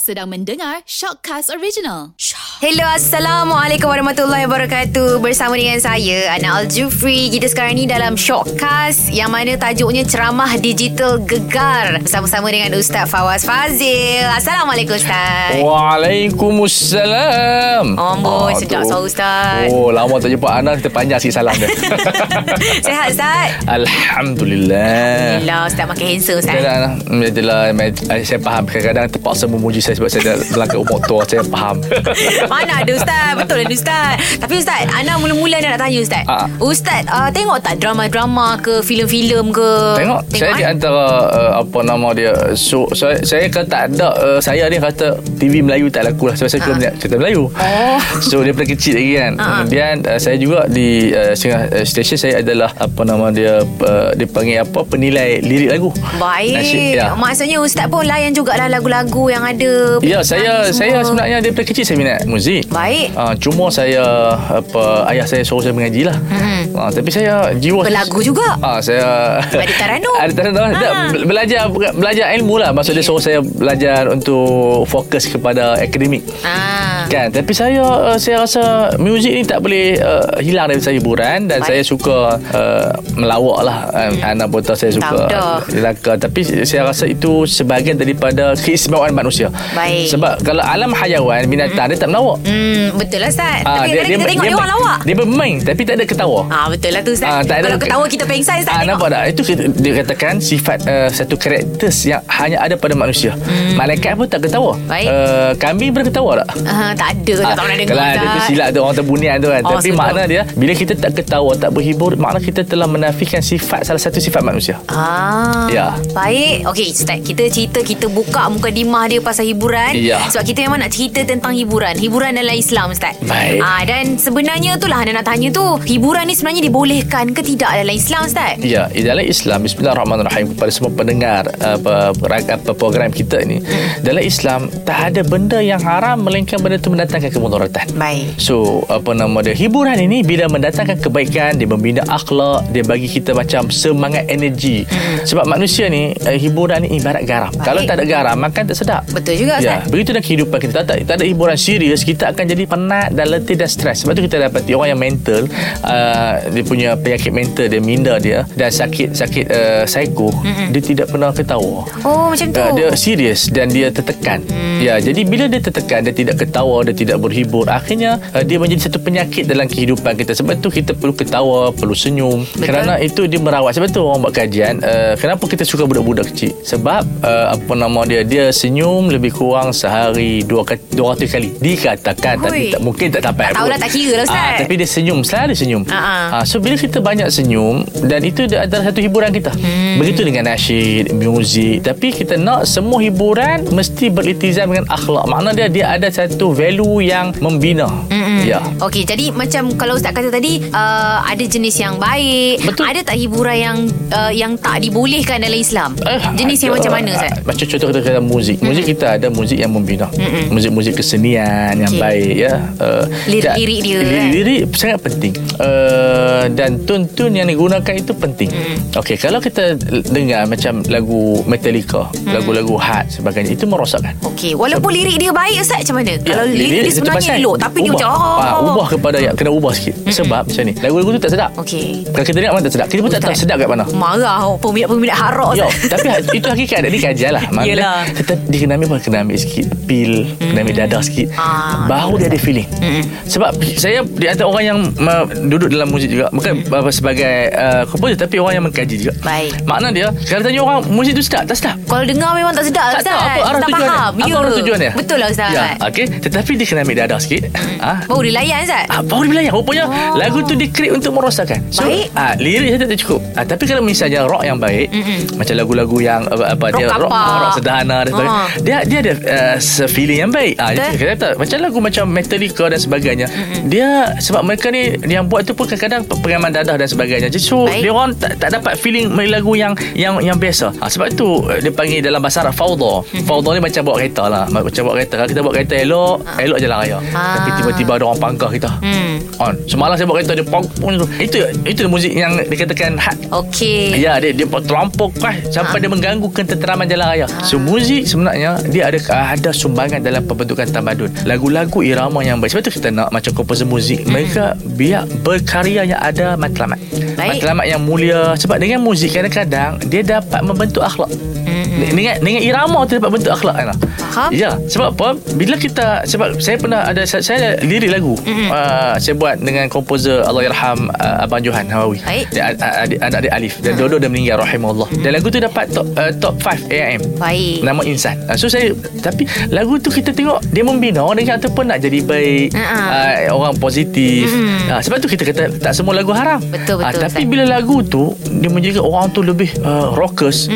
Sedang mendengar Shockcast Original. Hello, Assalamualaikum warahmatullahi wabarakatuh Bersama dengan saya, Ana Al-Jufri Kita sekarang ni dalam Shockcast Yang mana tajuknya Ceramah Digital Gegar Bersama-sama dengan Ustaz Fawaz Fazil Assalamualaikum Ustaz Waalaikumsalam. Amboi, Ah, sedap tu. suara Ustaz. Oh, lama tak jumpa Ana, kita panjang sikit salam dia. Sehat Ustaz? Alhamdulillah. Alhamdulillah Ustaz makin handsome Ustaz Itulah, itulah, saya faham kadang-kadang terpaksa memuji saya sebab saya dah melangkah umur tua, saya faham. Mana ada Ustaz Betul ni Ustaz Tapi Ustaz Ana mula-mula nak tanya Ustaz Ah. Ustaz uh, Tengok tak drama-drama ke Filem-filem ke Tengok, saya eh? di antara uh, apa nama dia. So, saya saya kata tak ada uh, saya ni kata TV Melayu tak laku lah sebab saya uh. cerita Melayu. Oh. So daripada kecil lagi kan. Ah. Kemudian uh, saya juga di uh, setengah uh, stesen saya adalah apa nama dia uh, dipanggil apa penilai lirik lagu. Baik Nasyid, ya. Maksudnya Ustaz pun layan jugalah lagu-lagu yang ada Ya, saya nyanyi saya semua. sebenarnya daripada kecil saya minat muzik. Baik Uh, cuma saya apa ayah saya suruh saya mengaji lah. Hmm. Uh, tapi saya jiwa Berlagu juga Ah saya Ada Taranum. Ada Taranum. Ha. Tak, be- belajar belajar ilmu lah. Maksud dia Ya. suruh saya belajar untuk fokus kepada akademik. ah. Kan tapi saya uh, saya rasa muzik ni tak boleh uh, hilang dari saya hiburan dan Baik. saya suka uh, melawak lah hmm. Ana pun tahu saya suka lelaka tapi saya rasa itu sebahagian daripada keistimewaan manusia Baik. sebab kalau alam hayawan binatang dia tak melawak Hmm, betul lah Ustaz Ah, Tapi kadang-kadang kita tengok dia, orang lawak Dia bermain Tapi tak ada ketawa Ah Betul lah tu Ustaz Ah, tak ada- Kalau ketawa kita pengsan Ustaz Ah, tengok nampak tak? Itu dia katakan sifat uh, satu karakter yang hanya ada pada manusia. Hmm. Malaikat pun tak ketawa. Baik. Uh, kambing pernah ketawa tak? Ah, Tak ada Tak pernah dengar Kalau ada tu silap tu orang terbunian tu kan. Oh, Tapi sedap. makna dia bila kita tak ketawa, tak berhibur, makna kita telah menafikan sifat salah satu sifat manusia. Ah, Ya. Baik Okey Ustaz Kita cerita Kita buka muka dimah dia Pasal hiburan Ya. Sebab kita memang nak cerita Tentang hiburan Hiburan dalam Islam Ustaz Baik. ah, Dan sebenarnya tu lah Anda nak tanya tu Hiburan ni sebenarnya dibolehkan ke tidak Dalam Islam Ustaz Ya, dalam Islam Bismillahirrahmanirrahim kepada semua pendengar apa, apa, apa program kita ni. Dalam Islam tak ada benda yang haram melainkan benda itu mendatangkan kemudaratan. Baik So apa nama dia Hiburan ini Bila mendatangkan kebaikan Dia membina akhlak Dia bagi kita macam Semangat energi hmm. Sebab manusia ni uh, Hiburan ni ibarat garam Baik. Kalau tak ada garam Makan tak sedap Betul juga Ya, Ustaz begitu dalam kehidupan kita tak, tak, tak ada hiburan serius kita akan jadi penat dan letih dan stres. Sebab tu kita dapati orang yang mental uh, dia punya penyakit mental dia minda dia dan sakit sakit uh, psiko mm dia tidak pernah ketawa. Oh macam tu Uh, dia serius dan dia tertekan. Hmm. Ya, jadi bila dia tertekan, dia tidak ketawa, dia tidak berhibur, akhirnya uh, dia menjadi satu penyakit dalam kehidupan kita. Sebab tu kita perlu ketawa, perlu senyum. Betul. Kerana itu dia merawat. Sebab tu orang buat kajian, uh, kenapa kita suka budak-budak kecil? Sebab uh, apa nama dia? Dia senyum lebih kurang sehari dua, ka- dua ratus kali. Dikatakan Hui. tapi tak, mungkin tak sampai. Tak tahulah, tak kira lah, Ustaz. Ah, tapi dia senyum, selalu senyum. Ah, ah. Ah, so bila kita banyak senyum dan itu adalah satu hiburan kita. Hmm. Begitu dengan nasyid, muzik. Tapi kita nak semua hiburan mesti beriltizam dengan akhlak. Makna dia dia ada satu value yang membina. Mm-mm. Ya. Okey, jadi macam kalau Ustaz kata tadi uh, ada jenis yang baik, Betul. ada tak hiburan yang uh, yang tak dibolehkan dalam Islam? Eh, jenis yang ada. macam mana Ustaz? Ah, Macam contoh kita kata muzik. Muzik kita ada muzik yang membina. Muzik-muzik kesenian yang Okey. baik ya. Uh, Lirik-lirik dia, kan? Lirik-lirik sangat penting. Uh, dan tun-tun yang digunakan itu penting. Okey, kalau kita dengar macam lagu Metallica, lagu-lagu hard sebagainya itu merosakkan. Okey, walaupun lirik dia baik Ustaz macam mana? kalau Ya, lirik, dia sebenarnya pasal elok tapi dia macam oh. ah, ubah kepada yang kena ubah sikit. Sebab macam ni, lagu-lagu tu tak sedap. Okey. Kalau kita dengar mana tak sedap, kita pun tak tahu sedap kat mana. Marah oh, peminat-peminat harok Yo, Ustaz. tapi ha- itu hakikat dia kajian lah. Tetap dia kena ambil apa? Kena ambil sikit pil, kena ambil dadah sikit. Ah, baru dia ada feeling. Sebab saya di antara orang yang uh, duduk dalam muzik juga, bukan uh, sebagai uh, komposer tapi orang yang mengkaji juga. Baik. Makna dia kalau tanya orang muzik tu sedap, tak sedap. Kalau dengar memang tak sedap Tak Ustaz. tahu apa arah tak tujuan faham. dia. Apa Ya. arah tujuan dia? Betul lah Ustaz. Ya, okey. Tetapi dia kena ambil dadah sikit. Ah, Baru dia layan Ustaz. Ah, baru dia belayar Rupanya Oh. Lagu tu di create untuk merosakkan. So, Baik. ah, Lirik saja tak cukup. Ah, Tapi kalau misalnya rock yang baik Mm-mm. Macam lagu-lagu yang apa, apa Rock dia rock, rock sederhana dan sebagainya Ah. Dia dia ada uh, feeling yang baik. Ah, kita kata, Macam lagu macam Metallica dan sebagainya Dia Sebab mereka ni Yang buat tu pun kadang-kadang Pengaman dadah dan sebagainya. Jadi so Baik. Dia orang tak, tak dapat feeling lagu yang Yang yang biasa. Ah, Sebab tu eh, Dia panggil dalam bahasa Arab Fawda. Fawda ni macam bawa kereta lah. Macam bawa kereta. Kalau kita bawa kereta elok Elok jalan raya Ah. Tapi tiba-tiba ada orang pangkah kita Hmm. On Semalam saya buat kereta Dia pong pong tu Itu itu muzik yang dikatakan hak Okey. Ya dia dia terlampau keras sampai dia mengganggu ketenteraman jalan raya. So muzik sebenarnya dia ada ada sumbangan dalam pembentukan tamadun. Lagu-lagu irama yang baik. Sebab tu kita nak macam komposer muzik mereka biar berkarya yang ada matlamat. Baik. Matlamat yang mulia sebab dengan muzik kadang-kadang dia dapat membentuk akhlak. Dengan dengan irama tu dapat bentuk akhlak kan. Faham. Ya, sebab apa? Bila kita sebab saya pernah ada saya, saya ada lirik lagu. Uh, saya buat dengan komposer Allahyarham uh, Abang Johan Hawawi. Baik. Dia, adik, anak dia Alif Dan dua-dua dah meninggal Rahimahullah Dan lagu tu dapat top, uh, top 5 AIM Baik. Nama Insan uh, So saya Tapi lagu tu kita tengok Dia membina orang yang ataupun nak jadi baik Uh-uh. uh, Orang positif uh, Sebab tu kita kata Tak semua lagu haram Betul, Ah, betul, Tapi Ustaz. bila lagu tu Dia menjadikan orang tu lebih uh, Rockers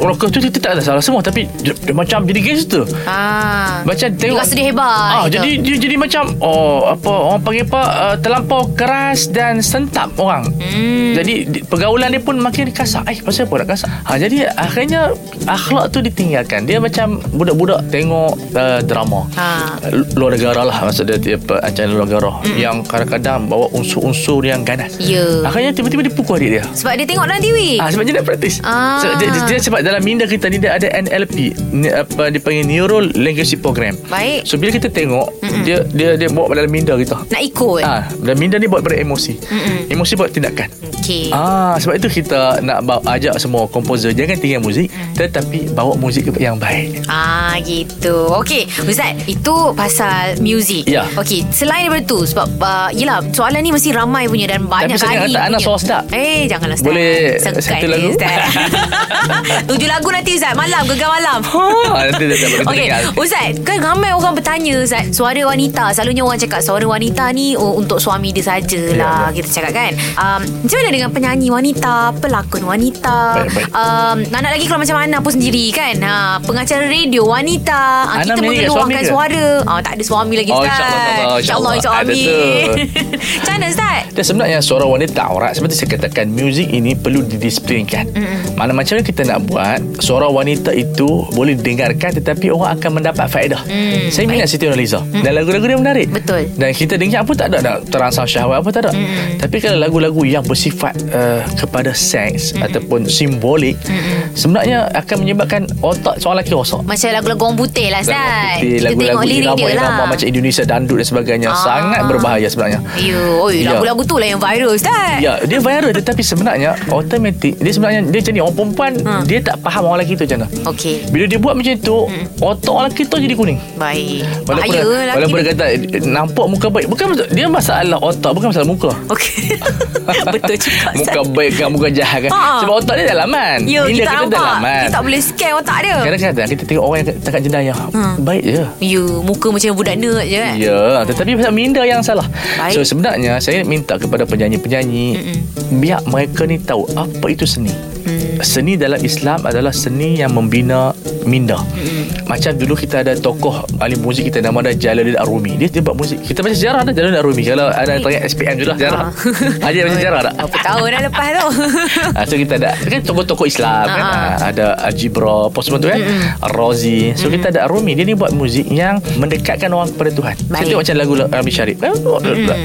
Rockers tu kita tak ada salah semua Tapi dia, dia macam jadi gangster Ah. macam tengok rasa dia hebat Ah, gitu. jadi dia jadi macam oh apa orang panggil apa uh, terlampau keras dan sentap orang. Hmm. Jadi di- pergaulan dia pun makin kasar. Eh pasal apa nak kasar? Ha jadi akhirnya akhlak tu ditinggalkan. Dia macam budak-budak tengok uh, drama. Ha. Luar negara lah maksud dia dia apa acara luar negara Hmm. yang kadang-kadang bawa unsur-unsur yang ganas. Ya. Akhirnya tiba-tiba dia pukul adik dia. Sebab dia tengok dalam TV. Ah sebab dia nak praktis. Ah. So, dia, dia, dia sebab dalam minda kita ni dia ada NLP, ni, apa dipanggil Neural Language Program. Baik. So bila kita tengok Mm-mm. dia dia dia bawa dalam minda kita. Nak ikut. Ah, dalam minda ni buat beremosi. Mm-mm. Emosi buat tindakan. Okey. Ah, sebab itu kita nak bawa, ajak semua komposer jangan tinggal muzik Mm. tetapi bawa muzik yang baik. Ah gitu. Okey, Ustaz, itu pasal muzik. Ya. Okey, selain daripada tu sebab uh, yelah soalan ni mesti ramai punya dan banyak Tapi saya kali. kata Ana punya. suara sedap. Eh, janganlah. Boleh satu lagu? Tujuh lagu nanti Ustaz, malam gegar malam. Ah, nanti dia dapat dengar. Ustaz, kan ramai orang bertanya Ustaz, suara wanita, selalunya orang cakap suara wanita ni oh, untuk suami dia sajalah, Ya, ya. kita cakap kan. Um, macam mana dengan penyanyi wanita, pelakon wanita, Baik, baik. um, nak lagi kalau macam Ana pun sendiri kan, ha, pengacara radio wanita, ha, kita mengeluarkan suara. Ah, tak ada suami lagi Oh, Ustaz. insyaAllah, insyaAllah, InsyaAllah. Ada macam mana Ustaz? Dan sebenarnya suara wanita aurat Seperti saya katakan Muzik ini perlu didisiplinkan mm Mana macam mana kita nak buat Suara wanita itu Boleh didengarkan Tetapi orang akan mendapat faedah Mm, Saya minat Siti Nurhaliza Dan lagu-lagu dia menarik Betul. Dan kita dengar pun tak ada nak Terangsang syahwat apa tak ada Tapi kalau lagu-lagu yang bersifat uh, Kepada seks Ataupun simbolik Sebenarnya akan menyebabkan Otak seorang lelaki rosak Macam lagu-lagu orang putih lah Ustaz. Lagu-lagu lirik dia lah. irama-irama macam Indonesia dandut dan sebagainya Ah. sangat berbahaya sebenarnya. Ya, oi, Ya. lagu-lagu tu lah yang viral Ustaz. Ya, dia viral tetapi sebenarnya automatik dia sebenarnya dia macam ni orang perempuan Ha. dia tak faham orang lelaki tu macam mana. Okey. Bila dia buat macam tu, otak orang lelaki tu jadi kuning. Baik. Walaupun, Bahaya lagi. walaupun dia kata nampak muka baik Bukan Dia masalah otak Bukan masalah muka Okey. Betul juga. Muka baik kan Muka jahat kan Ha. Sebab otak dia dalaman Ya, Minda kita nampak. dalaman Kita tak boleh scan otak dia. Kadang-kadang kita tengok orang yang takat jenayah Hmm. Baik je Ya, muka macam budak nerd je kan. Ya, tetapi pasal minda yang salah. Baik. So sebenarnya saya minta kepada penyanyi-penyanyi biar mereka ni tahu apa itu seni. Mm. Seni dalam Islam adalah seni yang membina minda. Macam dulu kita ada tokoh ahli muzik kita nama dia Jalaluddin Arumi. Dia dia buat muzik. Kita baca sejarah ada Jalaluddin Arumi. Kalau ada tanya SPM lah sejarah. Ah. Ada baca sejarah tak? Berapa tahun dah lepas tu? Ah, so kita ada kan tokoh-tokoh Islam kan Ah, Ah, ada Al-Jibra apa semua tu kan Ar-Razi so kita ada Arumi dia ni buat muzik yang mendekatkan orang kepada Tuhan Baik. tengok macam lagu Rami Syarif kan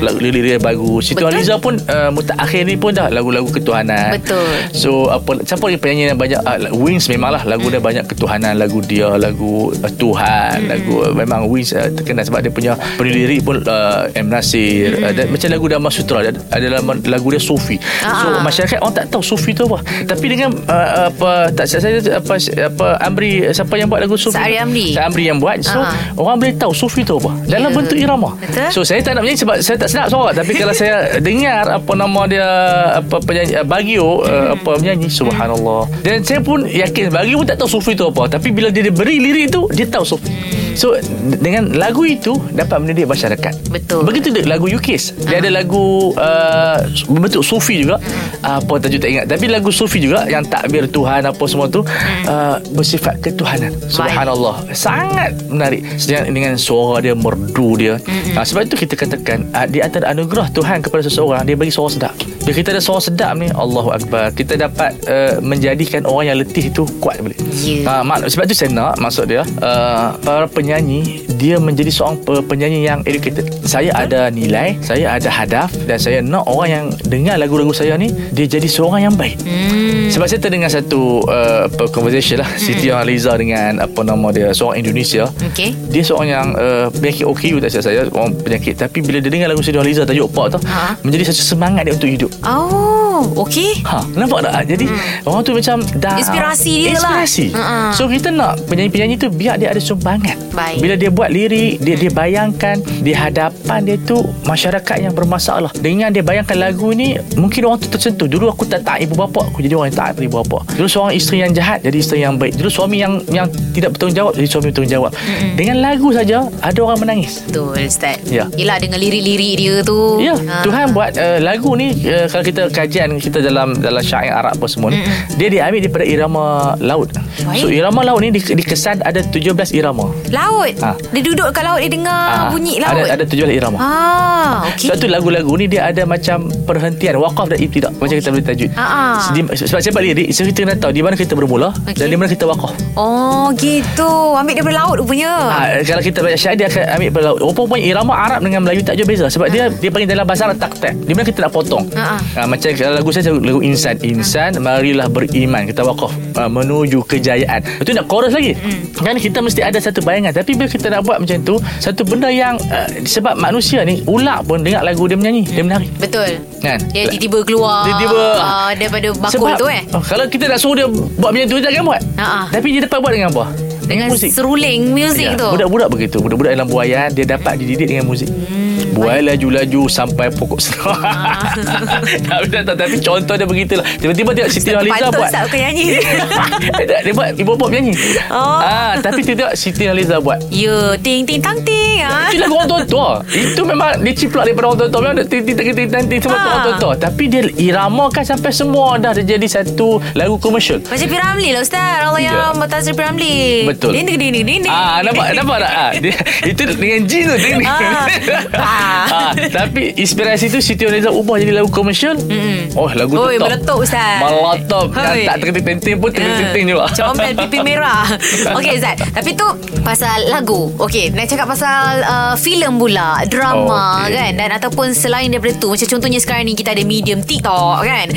lagu lirik dia bagus Siti. Nurhaliza pun uh, mutakhir ni pun dah lagu-lagu ketuhanan Betul. so apa siapa lagi penyanyi yang banyak uh, Wings memanglah lagu dia banyak ketuhanan lagu dia lagu uh, Tuhan lagu uh, memang Wings uh, terkenal sebab dia punya penlirik pun uh, M Nasir uh, dan, macam lagu Dama Sutra ada, ada dalam lagu dia Sufi so Ah. masyarakat orang tak tahu Sufi tu apa tapi dengan uh, apa tak saya apa apa Amri siapa yang buat lagu Sufi Sa'ari tu? Amri. Sa'ari Amri yang buat so Ah. orang boleh tahu Sufi tu apa dalam Ya. bentuk irama Betul. so saya tak nak menyanyi sebab saya tak sedap suara tapi kalau saya dengar apa nama dia apa penyanyi uh, Bagio uh, apa menyanyi subhanallah. Dan saya pun yakin Bagio pun tak tahu Sufi tu apa. Tapi bila dia beri lirik tu dia tahu Sufi So dengan lagu itu dapat mendidik masyarakat. Betul. Begitu dia lagu Yukis. Dia ada lagu uh, berbentuk sufi juga. Uh, apa tajuk tak ingat. Tapi lagu sufi juga yang takbir Tuhan apa semua tu uh, bersifat ketuhanan. Subhanallah. Sangat menarik. Sedang dengan suara dia merdu dia. Uh, sebab itu kita katakan uh, di antara anugerah Tuhan kepada seseorang dia bagi suara sedap. Bila kita ada suara sedap ni Allahu akbar. Kita dapat uh, menjadikan orang yang letih itu kuat boleh. Ya. Ah, mak, sebab tu saya nak maksud dia uh, para penyanyi dia menjadi seorang pe- penyanyi yang educated. Saya ada nilai, saya ada hadaf dan saya nak orang yang dengar lagu-lagu saya ni dia jadi seorang yang baik. Hmm. Sebab saya terdengar satu uh, conversation lah Siti Aliza dengan apa nama dia seorang Indonesia. Okey. Dia seorang yang uh, penyakit OKU tak saya orang penyakit tapi bila dia dengar lagu Siti Aliza tajuk Pop tu Ha. menjadi satu semangat dia untuk hidup. Oh, okey. Ha, nampak tak? Jadi orang tu macam dah Inspirasi dia lah. Inspirasi. Ha-ha. So kita nak penyanyi-penyanyi tu biar dia ada sumbangan. Baik. Bila dia buat lirik, dia dia bayangkan di hadapan dia tu masyarakat yang bermasalah. Dengan dia bayangkan lagu ni, mungkin orang tu tersentuh. Dulu aku tak taat ibu bapa, aku jadi orang yang taat ibu bapa. Dulu seorang isteri yang jahat jadi isteri yang baik. Dulu suami yang yang tidak bertanggungjawab jadi suami bertanggungjawab. Dengan lagu saja ada orang menangis. Betul Ustaz Ya. Yelah dengan lirik-lirik dia tu Ya, Ha. Tuhan buat uh, lagu ni uh, kalau kita kajian kita dalam dalam syair Arab apa semua ni, dia diambil daripada irama laut. Baik. So irama laut ni di, dikesan ada 17 irama. Laut Ha. Dia duduk kat laut Dia dengar Ah, bunyi laut Ada ada 17 irama. Ah, okey. Sebab tu lagu-lagu ni dia ada macam perhentian wakaf dan ibtidak macam kita boleh ah. Di- Sebab buat lirik so kita kena tahu di mana kita bermula Okey. dan di mana kita wakaf. Oh, gitu. Ambil daripada laut rupanya. Ha, kalau kita baca syair dia akan ambil pada laut. Rupa-rupanya irama Arab dengan Melayu tak jauh beza sebab dia dia panggil dalam bahasa Arab tak Di mana kita nak potong. Ha, Ha, macam lagu saya lagu insan, insan marilah beriman kita wakaf ha, menuju kejayaan. Itu nak chorus lagi. Kan kita mesti ada satu bayangan tapi bila kita nak buat macam tu satu benda yang uh, sebab manusia ni ular pun dengar lagu dia menyanyi, dia menari. Betul. Kan? Dia tiba-tiba keluar Tiba-tiba. ah, Daripada bakul tu eh oh, Kalau kita nak suruh dia Buat macam tu Dia takkan buat ha. Tapi dia dapat buat dengan apa? Dengan seruling muzik Ya, tu Budak-budak begitu Budak-budak dalam buayan Dia dapat dididik dengan muzik hmm, Buai laju-laju Sampai pokok senang Tapi tak tahu Tapi contoh dia begitulah Tiba-tiba dia Siti Nurhaliza buat Ustaz bukan nyanyi dia, buat Ibu pop nyanyi Oh. ah, Tapi tiba-tiba Siti Nurhaliza buat Ya Ting ting tang ting ah. itu lagu orang tua-tua Itu memang Dia ciplak daripada orang tua-tua Memang dia ting ting ting ting ting ting Semua Ah. orang tua-tua Tapi dia iramakan Sampai semua dah jadi satu Lagu komersial Macam Piramli lah Ustaz Allah Ya. yang Matazir Piramli Betul. Ding ding ding ding ding Ah nampak nampak tak? Ah, dia, itu dengan jin tu. Ah. ah, tapi inspirasi tu Siti Nurhaliza ubah jadi lagu komersial. Mm. Oh lagu Oi, top. meletup, Ustaz. Meletup. Dan tak terketing-tenting pun terketing-tenting Ah, juga. Macam Omel pipi merah Okey Zat Tapi tu Pasal lagu Okey Nak cakap pasal uh, Filem pula Drama Oh, okey. kan Dan ataupun selain daripada tu Macam contohnya sekarang ni Kita ada medium TikTok kan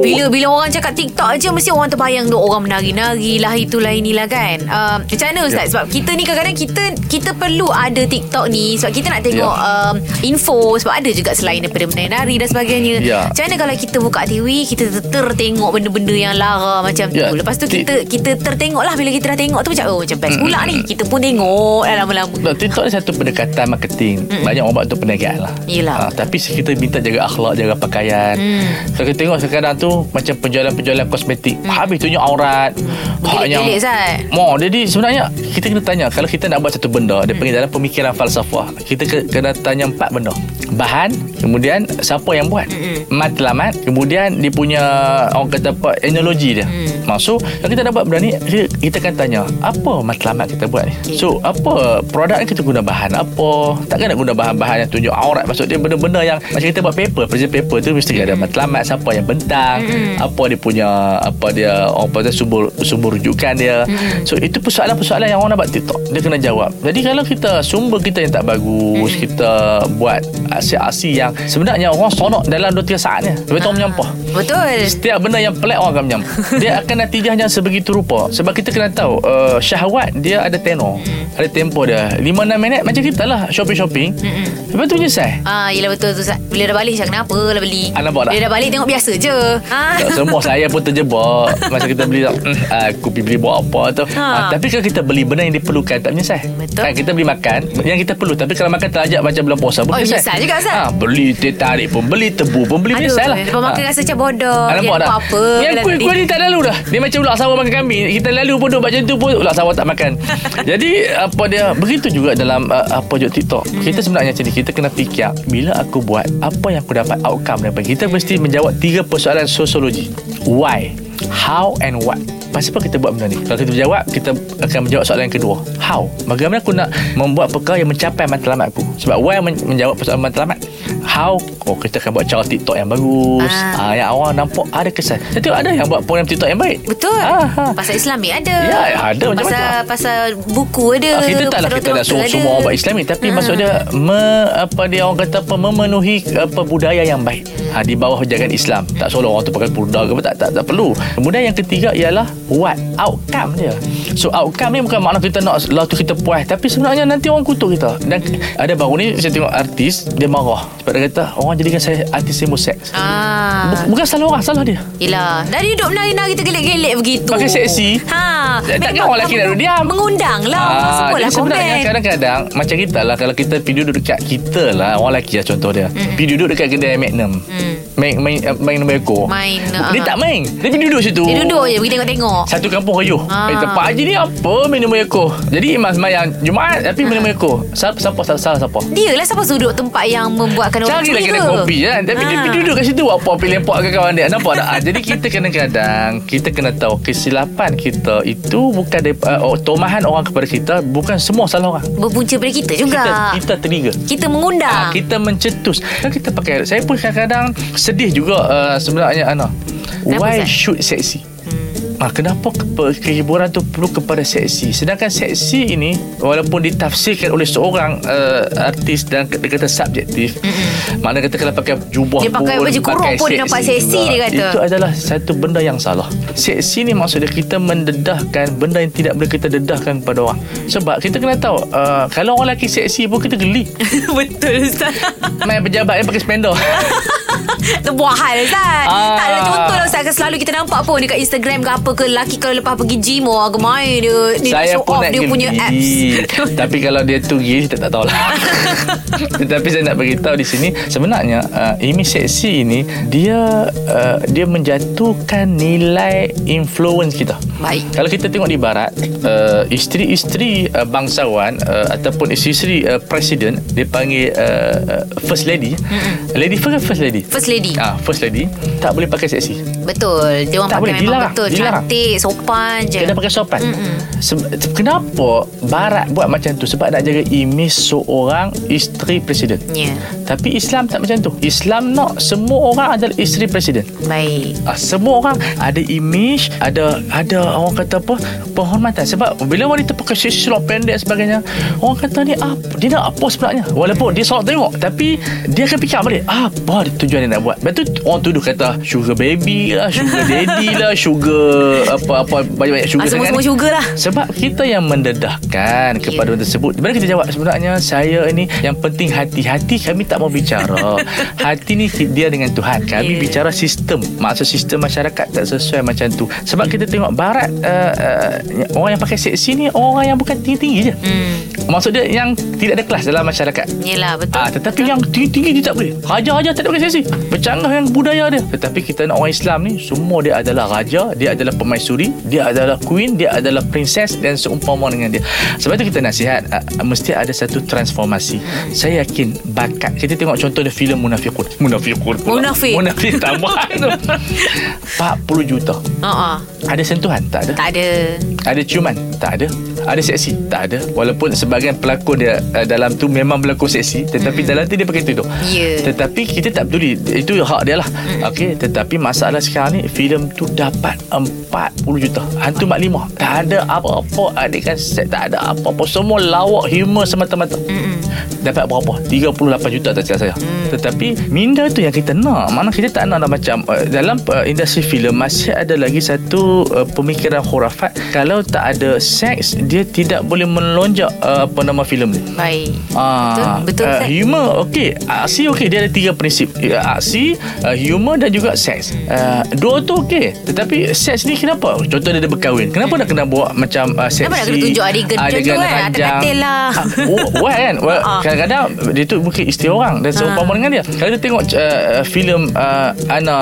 Bila bila orang cakap TikTok aja Mesti orang terbayang tu Orang menari-nari lah Itulah inilah kan uh, Macam mana Ustaz Ya. Sebab kita ni kadang-kadang Kita kita perlu ada TikTok ni Sebab kita nak tengok Ya. um, Info Sebab ada juga selain daripada menari dan sebagainya Ya. Macam mana kalau kita buka TV Kita tertengok benda-benda yang lara Macam tu Ya. Lepas tu kita kita tertengok lah Bila kita dah tengok tu Macam oh macam best pula ni Kita pun tengok dah lama-lama TikTok ni satu pendekatan marketing. Banyak orang buat untuk perniagaan lah. Yelah. Ah, tapi kita minta jaga akhlak, jaga pakaian. Kalau kita tengok sekarang tu macam penjualan-penjualan kosmetik. Habis tunjuk aurat. Hak yang Gelik-gelik. Mo, jadi sebenarnya kita kena tanya kalau kita nak buat satu benda, dia panggil dalam pemikiran falsafah. Kita ke- kena tanya empat benda. Bahan, kemudian siapa yang buat? Matlamat, kemudian dia punya orang kata apa, teknologi dia. Masuk, kalau kita buat benda ni, kita, kita akan tanya, apa matlamat kita buat ni? Okey. So, apa produk ni kita guna bahan apa? Takkan nak guna bahan-bahan yang tunjuk aurat. Maksud dia benda-benda yang macam kita buat paper, present paper tu mesti ada matlamat siapa yang bentang, apa dia punya apa dia orang kata sumber sumber rujukan dia. So, itu persoalan-persoalan yang orang nak buat TikTok. Dia kena jawab. Jadi kalau kita sumber kita yang tak bagus, kita buat aksi-aksi yang sebenarnya orang sonok dalam 2-3 saat ni. Lepas tu orang menyampah. Betul Setiap benda yang pelik orang akan menyampah. Dia akan natijahnya sebegitu rupa. Sebab kita kena tahu uh, syahwat dia ada tenor. Ada tempo dia. 5-6 minit macam kita lah shopping-shopping. Lepas tu menyesal. Ah, yelah betul tu. Bila dah balik Macam kenapa lah beli Ah, nampak tak? Bila dah balik tengok biasa je ah. Tak, Semua saya pun terjebak Masa kita beli tak, "Hmm, Aku pergi beli buat apa tu Ha. ha. Tapi kalau kita beli benda yang diperlukan Tak menyesal Betul. kan, Kita beli makan Yang kita perlu Tapi kalau makan terajak Macam bulan puasa pun Oh, menyesal juga, Ustaz. ha, Beli teh tarik pun Beli tebu pun Beli Aduh menyesal lah Lepas makan Ha. rasa macam bodoh Ah, nampak Dia tak? apa Yang kuih, kuih ni tak lalu dah. Dia macam ular sawah makan kambing. Kita lalu pun duduk macam tu pun ular sawah tak makan. Jadi apa dia begitu juga dalam uh, apa je TikTok. Kita sebenarnya macam ni kita kena fikir bila aku buat apa yang aku dapat outcome daripada kita mesti menjawab tiga persoalan sosiologi. Why, how and what. Pasal apa kita buat benda ni? Kalau kita jawab, kita akan menjawab soalan yang kedua. How? Bagaimana aku nak membuat perkara yang mencapai matlamat aku? Sebab why men- menjawab persoalan matlamat. how oh kita akan buat cara TikTok yang bagus Ah. ah. yang orang nampak ada kesan saya tengok ada yang buat program TikTok yang baik Betul. Ah, ha. Pasal Islamik ada. Ya, ada macam-macam. pasal pasal buku ada. Ah, kita tak lah kita nak suruh semua orang buat Islami tapi Ah. maksud dia me, apa dia orang kata apa memenuhi apa budaya yang baik ha, di bawah jagaan Islam tak seolah orang tu pakai purda ke apa tak, tak tak perlu kemudian yang ketiga ialah what outcome dia so outcome ni bukan makna kita nak lah tu kita puas tapi sebenarnya nanti orang kutuk kita dan ada baru ni saya tengok artis dia marah sebab dia kata orang jadikan saya artis sembus seks Ah. Bukan salah orang Salah dia Yelah Dari hidup nari-nari tergelik-gelik begitu Pakai seksi. ha. Takkan orang lelaki nak duduk diam. Mengundang lah Ah, Orang semua lah sebenarnya kadang-kadang Macam kita lah Kalau kita pergi duduk dekat Kita lah Orang lelaki lah contoh dia mm. Pergi duduk dekat kedai Magnum Mm. Main main uh, main Main, Dia ah. tak main Dia pergi duduk situ. Dia duduk je Pergi tengok-tengok. Satu kampung kayuh. Ah. Eh tempat haji ni apa nombor ekor Jadi imam semayang Jumaat Tapi main nombor ekor Siapa siapa salah, siapa? Dia lah siapa duduk tempat yang membuatkan orang Cari curiga. kedai kopi kan? Tapi dia Ah. duduk kat situ Apa? Pilih lempak ke kawan dia? Nampak tak? Jadi kita kadang-kadang Kita kena tahu Kesilapan kita Itu bukan daripada, uh, Tomahan orang kepada kita Bukan semua salah orang. Berpunca pada kita juga. Kita, kita trigger. Kita mengundang. Ah, kita mencetus. Kan kita pakai Saya pun kadang-kadang Sedih juga uh, Sebenarnya Ana Kenapa, Why Ustaz? should seksi hmm. Ah, kenapa ke- kehiburan tu perlu kepada seksi Sedangkan seksi ini Walaupun ditafsirkan oleh seorang uh, Artis dan dia kata subjektif mm Makna kata kalau pakai jubah Dia pakai pun, baju kurung pun dia nampak seksi juga. dia kata. Itu adalah satu benda yang salah Seksi ni maksudnya kita mendedahkan Benda yang tidak boleh kita dedahkan pada orang Sebab kita kena tahu uh, Kalau orang lelaki seksi pun kita geli Betul Ustaz Main pejabat yang pakai spandor Buah hal Ustaz Ah. Tak ada contoh lah Ustaz Selalu kita nampak pun Dekat Instagram ke apa ke Lelaki kalau lepas pergi gym Oh gemai dia Dia nak Saya show off Dia geli. punya apps Tapi kalau dia tu geli Kita tak tahulah Tetapi saya nak beritahu di sini Sebenarnya uh, Image seksi ini Dia uh, Dia menjatuhkan nilai Influence kita Baik kalau kita tengok di barat uh, isteri-isteri uh, bangsawan uh, ataupun isteri-isteri uh, presiden dipanggil uh, uh, first lady. Lady first first lady? First lady Ah, first lady tak boleh pakai seksi. Betul Dia orang Tak pakai boleh, memang dilarang, betul dilarang. Cantik Sopan je Kena pakai sopan. Se- kenapa barat buat macam tu? Sebab nak jaga imej seorang isteri presiden. Ya Tapi Islam tak macam tu. Islam nak semua orang adalah isteri presiden. Baik Ah, semua orang ada image, ada ada orang kata apa? penghormatan sebab bila wanita pakai seluar pendek sebagainya, orang kata ni apa? Dia nak apa sebenarnya? Walaupun dia solat tengok tapi dia akan fikir balik, apa dia tujuan dia nak buat? Lepas tu orang tuduh kata sugar baby lah, sugar daddy lah, sugar apa-apa banyak-banyak sugar ah, Semua-semua ni. juga lah Sebab kita yang mendedahkan kepada Ya. yeah. tersebut. Bila kita jawab sebenarnya saya ini yang penting hati-hati kami tak mau bicara. hati ni dia dengan Tuhan. Kami Ya. bicara sistem. Maksud sistem masyarakat tak sesuai macam tu. Sebab kita tengok barat uh, uh, orang yang pakai seksi ni orang yang bukan tinggi-tinggi je. hmm. Maksud dia yang tidak ada kelas dalam masyarakat. Yelah betul Ah, tetapi yang tinggi-tinggi dia tak boleh. Raja-raja tak ada seksi. Bercanggah dengan budaya dia. Tetapi kita nak orang Islam ni semua dia adalah raja, dia adalah permaisuri, dia adalah queen, dia adalah princess dan seumpama dengan dia. Sebab tu kita nasihat uh, mesti ada satu transformasi. Saya yakin bakat. Kita tengok contoh dia filem Munafiqun. Munafiqun. pula. Munafik. Munafik tambahan tu. 40 juta. uh-uh. Ada sentuhan? Tak ada. Tak ada Ada ciuman? Tak ada. Ada seksi? Tak ada. Walaupun sebahagian pelakon dia uh, dalam tu memang berlakon seksi, tetapi mm. dalam tu dia pakai tudung. Ya. Tetapi kita tak peduli. Itu hak dia lah. Mm. Okey, tetapi masalah sekarang ni filem tu dapat 40 juta. Hantu Mak Lima. Tak ada apa-apa adegan set, tak ada apa-apa. Semua lawak humor semata-mata. Mm-mm. Dapat berapa? 38 juta tak silap saya. Mm. Tetapi minda tu yang kita nak. Mana kita tak nak dah macam uh, dalam uh, industri filem masih ada lagi satu uh, pemikiran khurafat kalau tak ada seks dia tidak boleh melonjak uh, apa nama filem ni. Baik Ah, Betul, betul, uh, humor okey, aksi okey dia ada tiga prinsip. Uh, aksi, uh, humor dan juga seks. Uh, dua tu okey, tetapi seks ni kenapa? Contoh dia ada berkahwin. Kenapa nak kena buat macam uh, seksi? Kenapa nak kena tunjuk adegan macam tu, kan? Atas katil lah. Ah, oh, why kan? Well, Ah. kadang-kadang dia tu mungkin isteri orang dan seumpama dengan dia. Kalau kita tengok uh, filem uh, Ana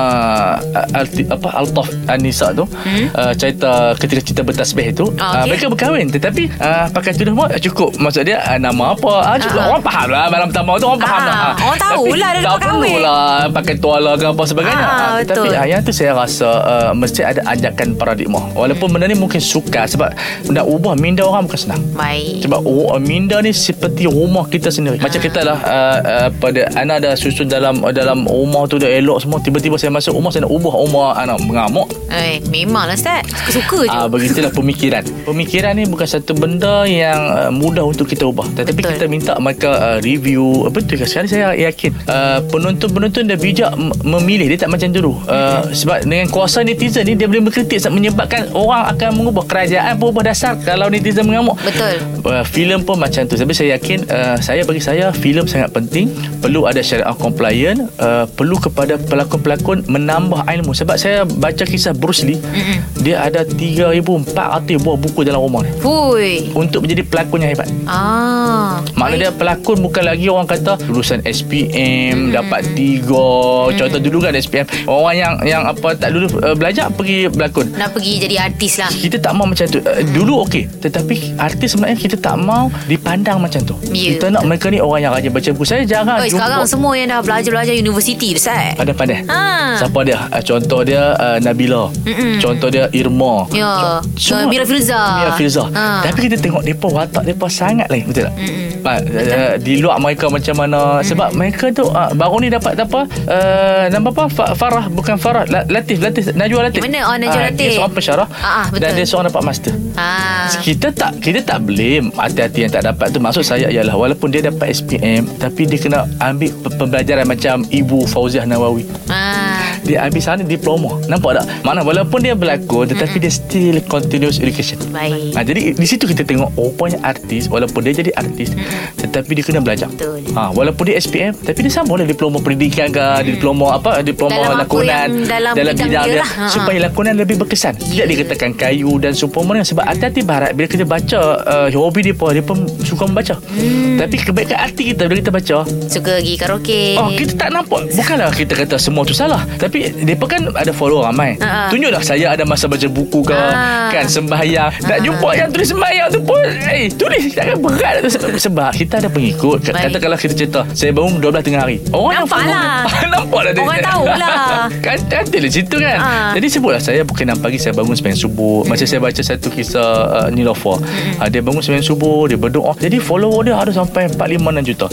uh, Alti, apa Altaf Anisa tu, hmm? uh, cerita ketika cerita bertasbih itu, Ah, uh, mereka berkahwin tetapi uh, pakai tudung buat cukup Maksud dia uh, Nama apa ah, uh, Ah. Orang faham lah Malam pertama tu orang faham Ah, lah Ah. orang tahulah Tapi dah Tak lepas perlu kahwin. lah Pakai tuala ke apa sebagainya betul. Tapi ah, yang tu saya rasa uh, Mesti ada ajakan paradigma Walaupun benda ni mungkin sukar Sebab Nak ubah minda orang bukan senang Baik sebab oh, minda ni seperti rumah kita sendiri. Macam kita lah uh, uh, pada anak dah susun dalam dalam rumah tu dah elok semua. Tiba-tiba saya masuk rumah saya nak ubah rumah anak mengamuk. Eh, memanglah Ustaz Suka-suka je Ah begitulah pemikiran. Pemikiran ni bukan satu benda yang uh, mudah untuk kita ubah. Tetapi Betul. kita minta mereka uh, review. Betul ke? Sekarang saya yakin uh, penonton-penonton dah bijak memilih. Dia tak macam dulu. Uh, sebab dengan kuasa netizen ni dia boleh sebab menyebabkan orang akan mengubah kerajaan pun ubah dasar kalau netizen mengamuk. Betul. Uh, filem pun macam tu. Tapi saya yakin uh, saya bagi saya filem sangat penting. Perlu ada syariah compliant, uh, perlu kepada pelakon-pelakon menambah ilmu sebab saya baca kisah Bruce Lee. Mm-mm. Dia ada 3400 buah buku dalam rumah dia Hui untuk menjadi pelakon yang hebat. Ah Maknanya dia pelakon bukan lagi orang kata lulusan SPM hmm. dapat tiga. Hmm. Contoh dulu kan SPM orang yang yang apa tak dulu uh, belajar pergi berlakon. Nak pergi jadi artis lah Kita tak mau macam tu uh, Dulu okey Tetapi artis sebenarnya Kita tak mau Dipandang macam tu Ya, Kita nak mereka ni Orang yang rajin baca buku Saya jarang Oi, jumpa sekarang semua yang dah belajar-belajar universiti Ustaz Pandai-pandai Ha. Siapa dia uh, Contoh dia uh, Nabila Mm-mm. Contoh dia Irma Ya. Uh, Mira Filza. Mira Filza Ha. Tapi kita tengok Mereka watak mereka sangat lain Betul tak Mm-mm. Uh, uh, di luar mereka macam mana sebab mereka tu uh, baru ni dapat apa uh, nama apa Fa- Farah bukan Farah La- Latif Latif Najwa Latif mana? Oh, Najwa Ah, Latif. dia seorang pensyarah Ah, ah, betul. dan dia seorang dapat master Ah. kita tak kita tak blame hati-hati yang tak dapat tu maksud saya ialah walaupun dia dapat SPM tapi dia kena ambil pe- pembelajaran macam Ibu Fauziah Nawawi Ah. Dia ambil sana diploma nampak tak mana walaupun dia berlakon tetapi dia still continuous education Baik. Ha, jadi di situ kita tengok oh rupanya artis walaupun dia jadi artis tetapi dia kena belajar. Betul. Ha, walaupun dia SPM tapi dia sama lah diploma pendidikan ke diploma apa diploma Dalam lakonan yang dalam bidang dia dia lah. Ha, ha. supaya lakonan lebih berkesan. Tidak dikatakan kayu dan seumpamanya sebab hati-hati barat bila kita baca uh, hobi dia pun dia pun suka membaca. Hmm. Tapi kebaikan hati kita bila kita baca Suka pergi karaoke Oh kita tak nampak Bukanlah kita kata semua tu salah Tapi Mereka kan ada follow ramai ha. Tunjuklah saya ada masa baca buku ke Ha. Kan sembahyang Nak Ha. jumpa yang tulis sembahyang tu pun Eh tulis Takkan berat tu Sebab kita ada pengikut Baik. Katakanlah kita cerita Saya bangun 12 tengah hari Orang yang Nampak follow lah. Nampak lah. Orang tahulah. Kan cantik lah cerita kan Ha. Jadi sebutlah saya Bukan 6 pagi Saya bangun sembahyang subuh Macam saya baca satu kisah uh, Nilofa uh, Dia bangun sembahyang subuh Dia berdoa Jadi follower dia ada sampai 4, 5, 6 juta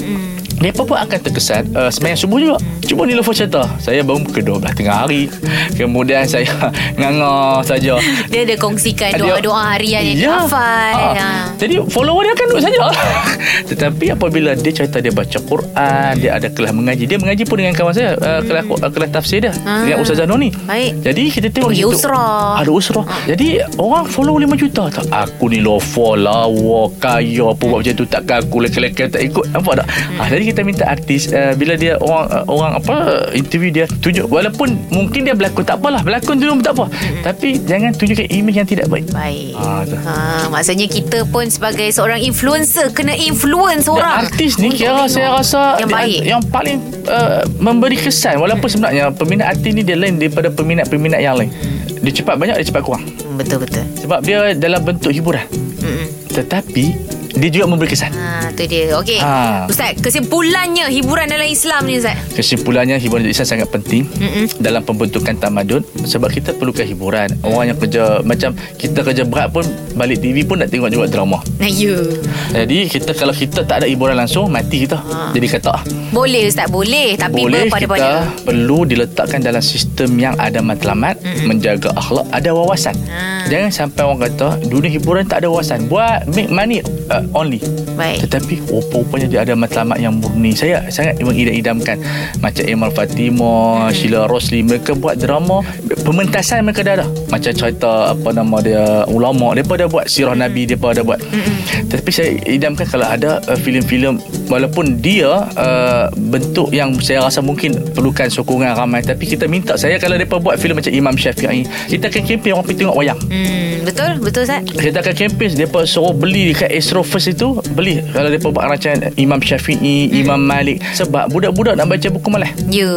Mereka pun akan terkesan uh, Sembahyang subuh juga Cuma Nilofa cerita Saya bangun pukul 12 tengah hari Kemudian saya Nganga saja Dia ada kongsikan doa-doa harian yang dia hafal Ah. ha. Jadi follower dia akan duduk saja Tetapi apabila dia cerita Dia baca Quran Dia ada kelas mengaji Dia mengaji pun dengan kawan saya uh, kelas, uh, kelas tafsir dia Ah. Dengan Ustazah Noni Baik. Jadi kita tengok situ, usrah. Ada usrah Jadi orang follow 5 juta tak? Aku ni lofa Lawa Kaya apa buat macam tu Takkan aku lelaki-lelaki tak ikut Nampak tak Hmm. ah, Jadi kita minta artis uh, Bila dia orang uh, orang apa Interview dia Tunjuk Walaupun mungkin dia berlakon Tak apalah Berlakon dulu tak apa Tapi jangan tunjukkan imej yang tidak baik Baik Ah, tu. ha, Maksudnya kita pun sebagai seorang influencer Kena influence Dan orang artis ni kira saya rasa Yang dia- baik yang paling uh, memberi kesan walaupun sebenarnya peminat artis ni dia lain daripada peminat-peminat yang lain. Dia cepat banyak dia cepat kurang. Hmm, Betul-betul Sebab dia dalam bentuk hiburan. Mm-mm. Tetapi dia juga memberi kesan. Ha, tu dia. Okey. Ha. Ustaz, kesimpulannya hiburan dalam Islam ni Ustaz. Kesimpulannya hiburan Islam sangat penting Mm-mm. dalam pembentukan tamadun sebab kita perlukan hiburan. Orang yang kerja macam kita kerja berat pun balik TV pun nak tengok juga drama. Nah, ya. Jadi kita kalau kita tak ada hiburan langsung mati kita. Ha. Jadi kata Boleh Ustaz, boleh. Tapi boleh berpada-pada. kita perlu diletakkan dalam sistem yang ada matlamat Mm-mm. menjaga akhlak ada wawasan Ah. jangan sampai orang kata dunia hiburan tak ada wawasan buat make money uh, only. Baik. tetapi rupa-rupanya dia ada matlamat yang murni. Saya sangat mengidam-idamkan macam Emal Fatimah Sheila Rosli. Mereka buat drama pementasan mereka dah ada. Macam cerita apa nama dia ulama. Mereka dah buat sirah Nabi mereka dah buat. Tapi saya idamkan kalau ada uh, filem-filem walaupun dia uh, bentuk yang saya rasa mungkin perlukan sokongan ramai. Tapi kita minta saya kalau mereka buat filem macam Imam Syafi'i kita akan kempen orang pergi tengok wayang. Hmm, betul, betul Ustaz. Kita akan kempen Mereka suruh beli Dekat Astro First itu Beli. Kalau mereka buat rancangan Imam Syafi'i hmm. Imam Malik. Sebab budak-budak nak baca buku malah Ya.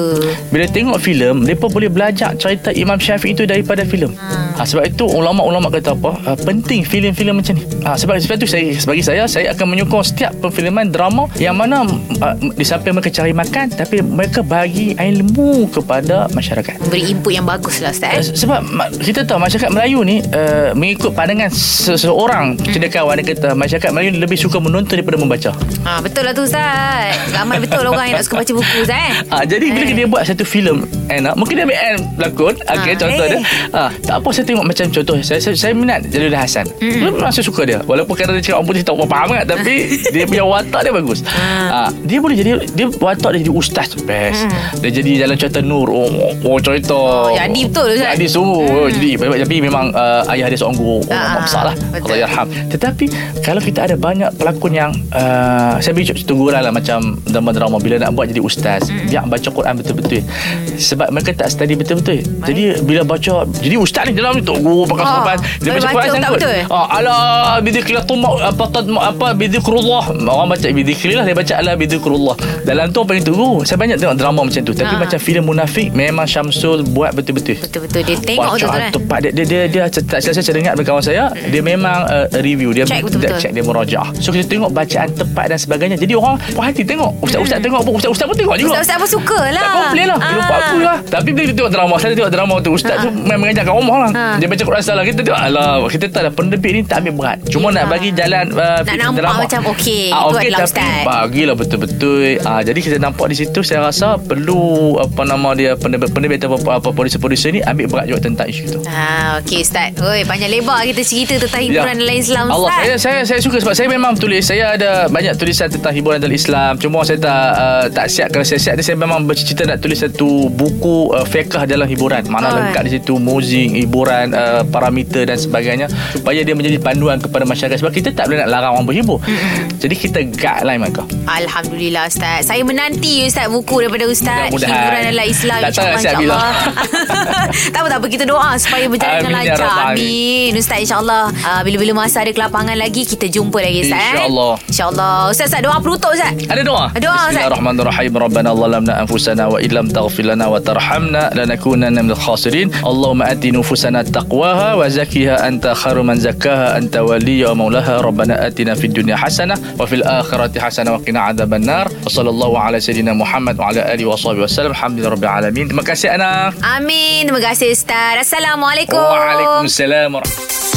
Bila tengok filem Mereka boleh belajar Cerita Imam Syafi'i itu Daripada filem. Hmm. ha, Sebab itu Ulama-ulama kata apa? Uh, Penting filem-filem macam ni. Ha, Sebab sebab itu saya, Bagi saya Saya akan menyokong Setiap perfilman drama Yang mana uh, Di samping mereka cari makan Tapi mereka bagi Ilmu kepada masyarakat. Beri input yang bagus lah Ustaz. sebab ma- kita tahu masyarakat Melayu ni uh, mengikut pandangan seseorang cendekiawan dia kata masyarakat Melayu lebih suka menonton daripada membaca. Ha, betul lah tu Ustaz. Ramai betul orang yang nak suka baca buku Ustaz. Eh? Ha, jadi bila dia buat satu filem enak mungkin dia ambil Anne pelakon. Okey Ha, contoh eh. dia. Ha, tak apa saya tengok macam contoh. Saya saya, saya minat Jalil Hasan mm. memang saya suka dia. Walaupun kadang dia cakap orang putih tak apa faham kan tapi dia punya watak dia bagus. Ha, dia boleh jadi dia watak dia jadi ustaz best. Dia jadi jalan cerita nur. Oh, oh cerita. Oh, jadi betul, Ustaz. jadi semua. Oh, jadi tapi memang uh, ayah dia seorang guru. Orang Ah, besar lah. Allah yarham tetapi kalau kita ada banyak pelakon yang uh, saya beri teguran lah macam drama-drama bila nak buat jadi ustaz mm. biar baca Quran betul-betul. Mm. sebab mereka tak study betul-betul. Jadi bila baca jadi ustaz ni dalam tu guru pakai Oh, sopan. Dia baca Quran sangkut. ah ala bidzikrullah tu apa tad apa bidzikrullah orang baca bidzikrullah dia baca ala bidzikrullah dalam tu apa yang tu guru saya banyak tengok drama macam tu. Tapi Ah. macam filem munafik memang Syamsul buat betul-betul. Betul-betul dia tengok betul-betul Bacaan kan. tepat dia dia dia, dia tak saya saya dengar dari kawan saya dia memang uh, review. Dia Check betul-betul. dia check dia merajaah so kita tengok bacaan tepat dan sebagainya. Jadi orang puas hati tengok. Ustaz-ustaz tengok pun ustaz-ustaz pun tengok juga Ustaz-ustaz pun suka lah. tak komplain lah. Dia lupa aku lah. Tapi bila kita tengok drama Saya tengok drama tu Ustaz tu main mengajarkan rumah lah. Ha. Dia baca Quran salah. Kita tengok Alah Kita tahu dah Pendebit ni tak ambil berat. Cuma nak bagi jalan uh, Nak nampak macam okey, ah, okey, adalah tapi ustaz. Bagilah betul-betul. Ah, Jadi kita nampak di situ Saya rasa Perlu Apa nama dia Pendebit-pendebit Atau apa, apa producer-producer ni Ambil berat juga tentang isu tu. Ha, okey Ustaz. Oi, panjang lebar kita cerita tentang hiburan dalam Islam Ustaz. Ya. Allah saya saya saya suka sebab saya memang tulis saya ada banyak tulisan tentang hiburan dalam Islam cuma saya tak uh, tak siap kalau saya siap saya memang bercita nak tulis satu buku uh, fiqh dalam hiburan mana Oi. lengkap di situ muzik hiburan uh, parameter dan sebagainya supaya dia menjadi panduan kepada masyarakat sebab kita tak boleh nak larang orang berhibur jadi kita guideline mereka Alhamdulillah Ustaz. Saya menanti Ustaz buku daripada Ustaz Mudah-mudahan. hiburan dalam Islam Tak tahu insya-Allah nasihat bila. tak apa tak apa kita doa supaya berjalan dengan Amin, ya lancar. Rabbal Amin. Ustaz insya-Allah uh, bila-bila masa ada kelapangan lagi kita jumpa lagi Ustaz. eh. InsyaAllah. Insya-Allah. Ustaz Ustaz doa penutup Ustaz. Ada doa? Doa, Ustaz. Bismillahirrahmanirrahim. Rabbana zalamna anfusana wa illam taghfir lana wa tarhamna lanakunanna minal khasirin. Allahumma ati nufusana taqwaha wa zakkiha anta khairu man zakkaha anta waliyya wa maulaha. Rabbana atina fid dunya hasanah wa fil akhirati hasanah wa qina adzaban nar. Wa sallallahu ala sayidina Muhammad wa ala alihi wa sahbihi wasallam. Alhamdulillahirabbil alamin. Terima kasih anak. Amin. Terima kasih Ustaz. Assalamualaikum. Waalaikumsalam warahmatullahi